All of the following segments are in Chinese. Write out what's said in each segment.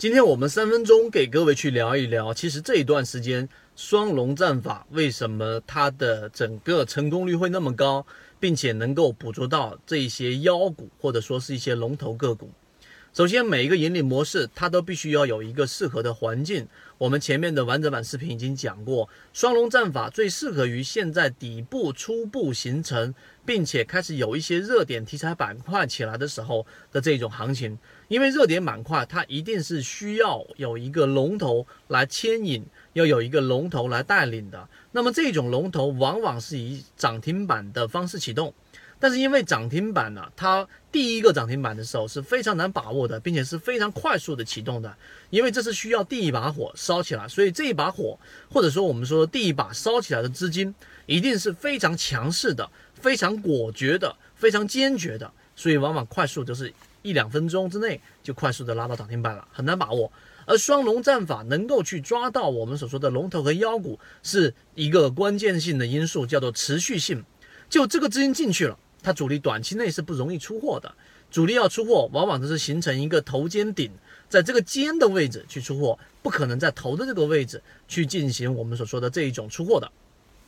今天我们三分钟给各位去聊一聊，其实这一段时间双龙战法为什么它的整个成功率会那么高，并且能够捕捉到这些妖股或者说是一些龙头个股。首先，每一个盈利模式它都必须要有一个适合的环境。我们前面的完整版视频已经讲过，双龙战法最适合于现在底部初步形成，并且开始有一些热点题材板块起来的时候的这种行情。因为热点板块它一定是需要有一个龙头来牵引，要有一个龙头来带领的。那么这种龙头往往是以涨停板的方式启动。但是因为涨停板呢，它第一个涨停板的时候是非常难把握的，并且是非常快速的启动的，因为这是需要第一把火烧起来，所以这一把火或者说我们说第一把烧起来的资金一定是非常强势的、非常果决的、非常坚决的，所以往往快速就是一两分钟之内就快速的拉到涨停板了，很难把握。而双龙战法能够去抓到我们所说的龙头和妖股，是一个关键性的因素，叫做持续性，就这个资金进去了。它主力短期内是不容易出货的，主力要出货，往往都是形成一个头肩顶，在这个尖的位置去出货，不可能在头的这个位置去进行我们所说的这一种出货的。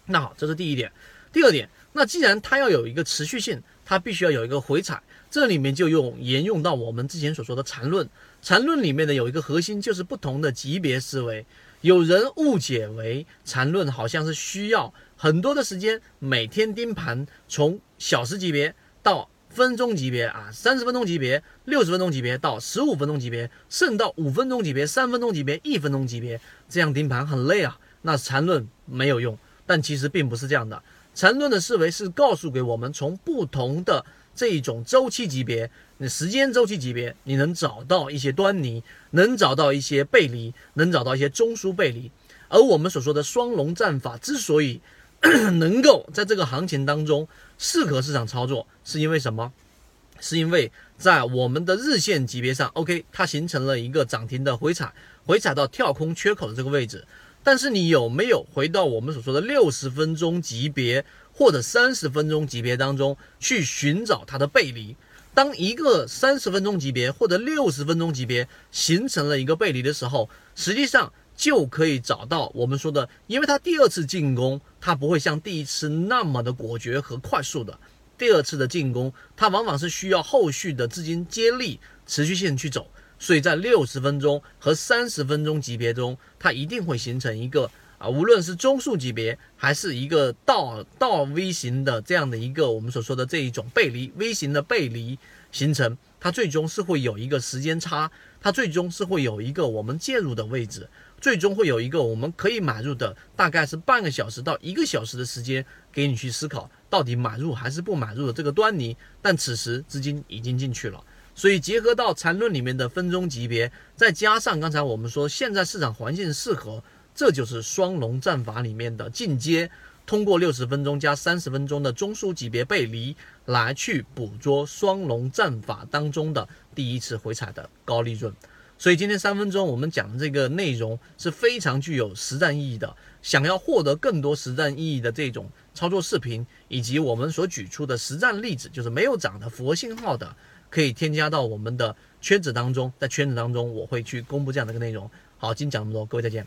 那好，这是第一点。第二点，那既然它要有一个持续性，它必须要有一个回踩，这里面就用沿用到我们之前所说的缠论。缠论里面呢有一个核心就是不同的级别思维，有人误解为缠论好像是需要。很多的时间，每天盯盘，从小时级别到分钟级别啊，三十分钟级别、六十分钟级别到十五分钟级别，甚至到五分钟级别、三分钟级别、一分钟级别，这样盯盘很累啊。那缠论没有用，但其实并不是这样的。缠论的思维是告诉给我们，从不同的这一种周期级别、你时间周期级别，你能找到一些端倪，能找到一些背离，能找到一些中枢背离。而我们所说的双龙战法之所以，能够在这个行情当中适合市场操作，是因为什么？是因为在我们的日线级别上，OK，它形成了一个涨停的回踩，回踩到跳空缺口的这个位置。但是你有没有回到我们所说的六十分钟级别或者三十分钟级别当中去寻找它的背离？当一个三十分钟级别或者六十分钟级别形成了一个背离的时候，实际上。就可以找到我们说的，因为它第二次进攻，它不会像第一次那么的果决和快速的。第二次的进攻，它往往是需要后续的资金接力、持续性去走。所以在六十分钟和三十分钟级别中，它一定会形成一个啊，无论是中速级别还是一个倒倒 V 型的这样的一个我们所说的这一种背离 V 型的背离形成，它最终是会有一个时间差，它最终是会有一个我们介入的位置。最终会有一个我们可以买入的，大概是半个小时到一个小时的时间，给你去思考到底买入还是不买入的这个端倪。但此时资金已经进去了，所以结合到缠论里面的分钟级别，再加上刚才我们说现在市场环境适合，这就是双龙战法里面的进阶，通过六十分钟加三十分钟的中枢级别背离来去捕捉双龙战法当中的第一次回踩的高利润。所以今天三分钟我们讲的这个内容是非常具有实战意义的。想要获得更多实战意义的这种操作视频，以及我们所举出的实战例子，就是没有涨的符合信号的，可以添加到我们的圈子当中。在圈子当中，我会去公布这样的一个内容。好，今天讲这么多，各位再见。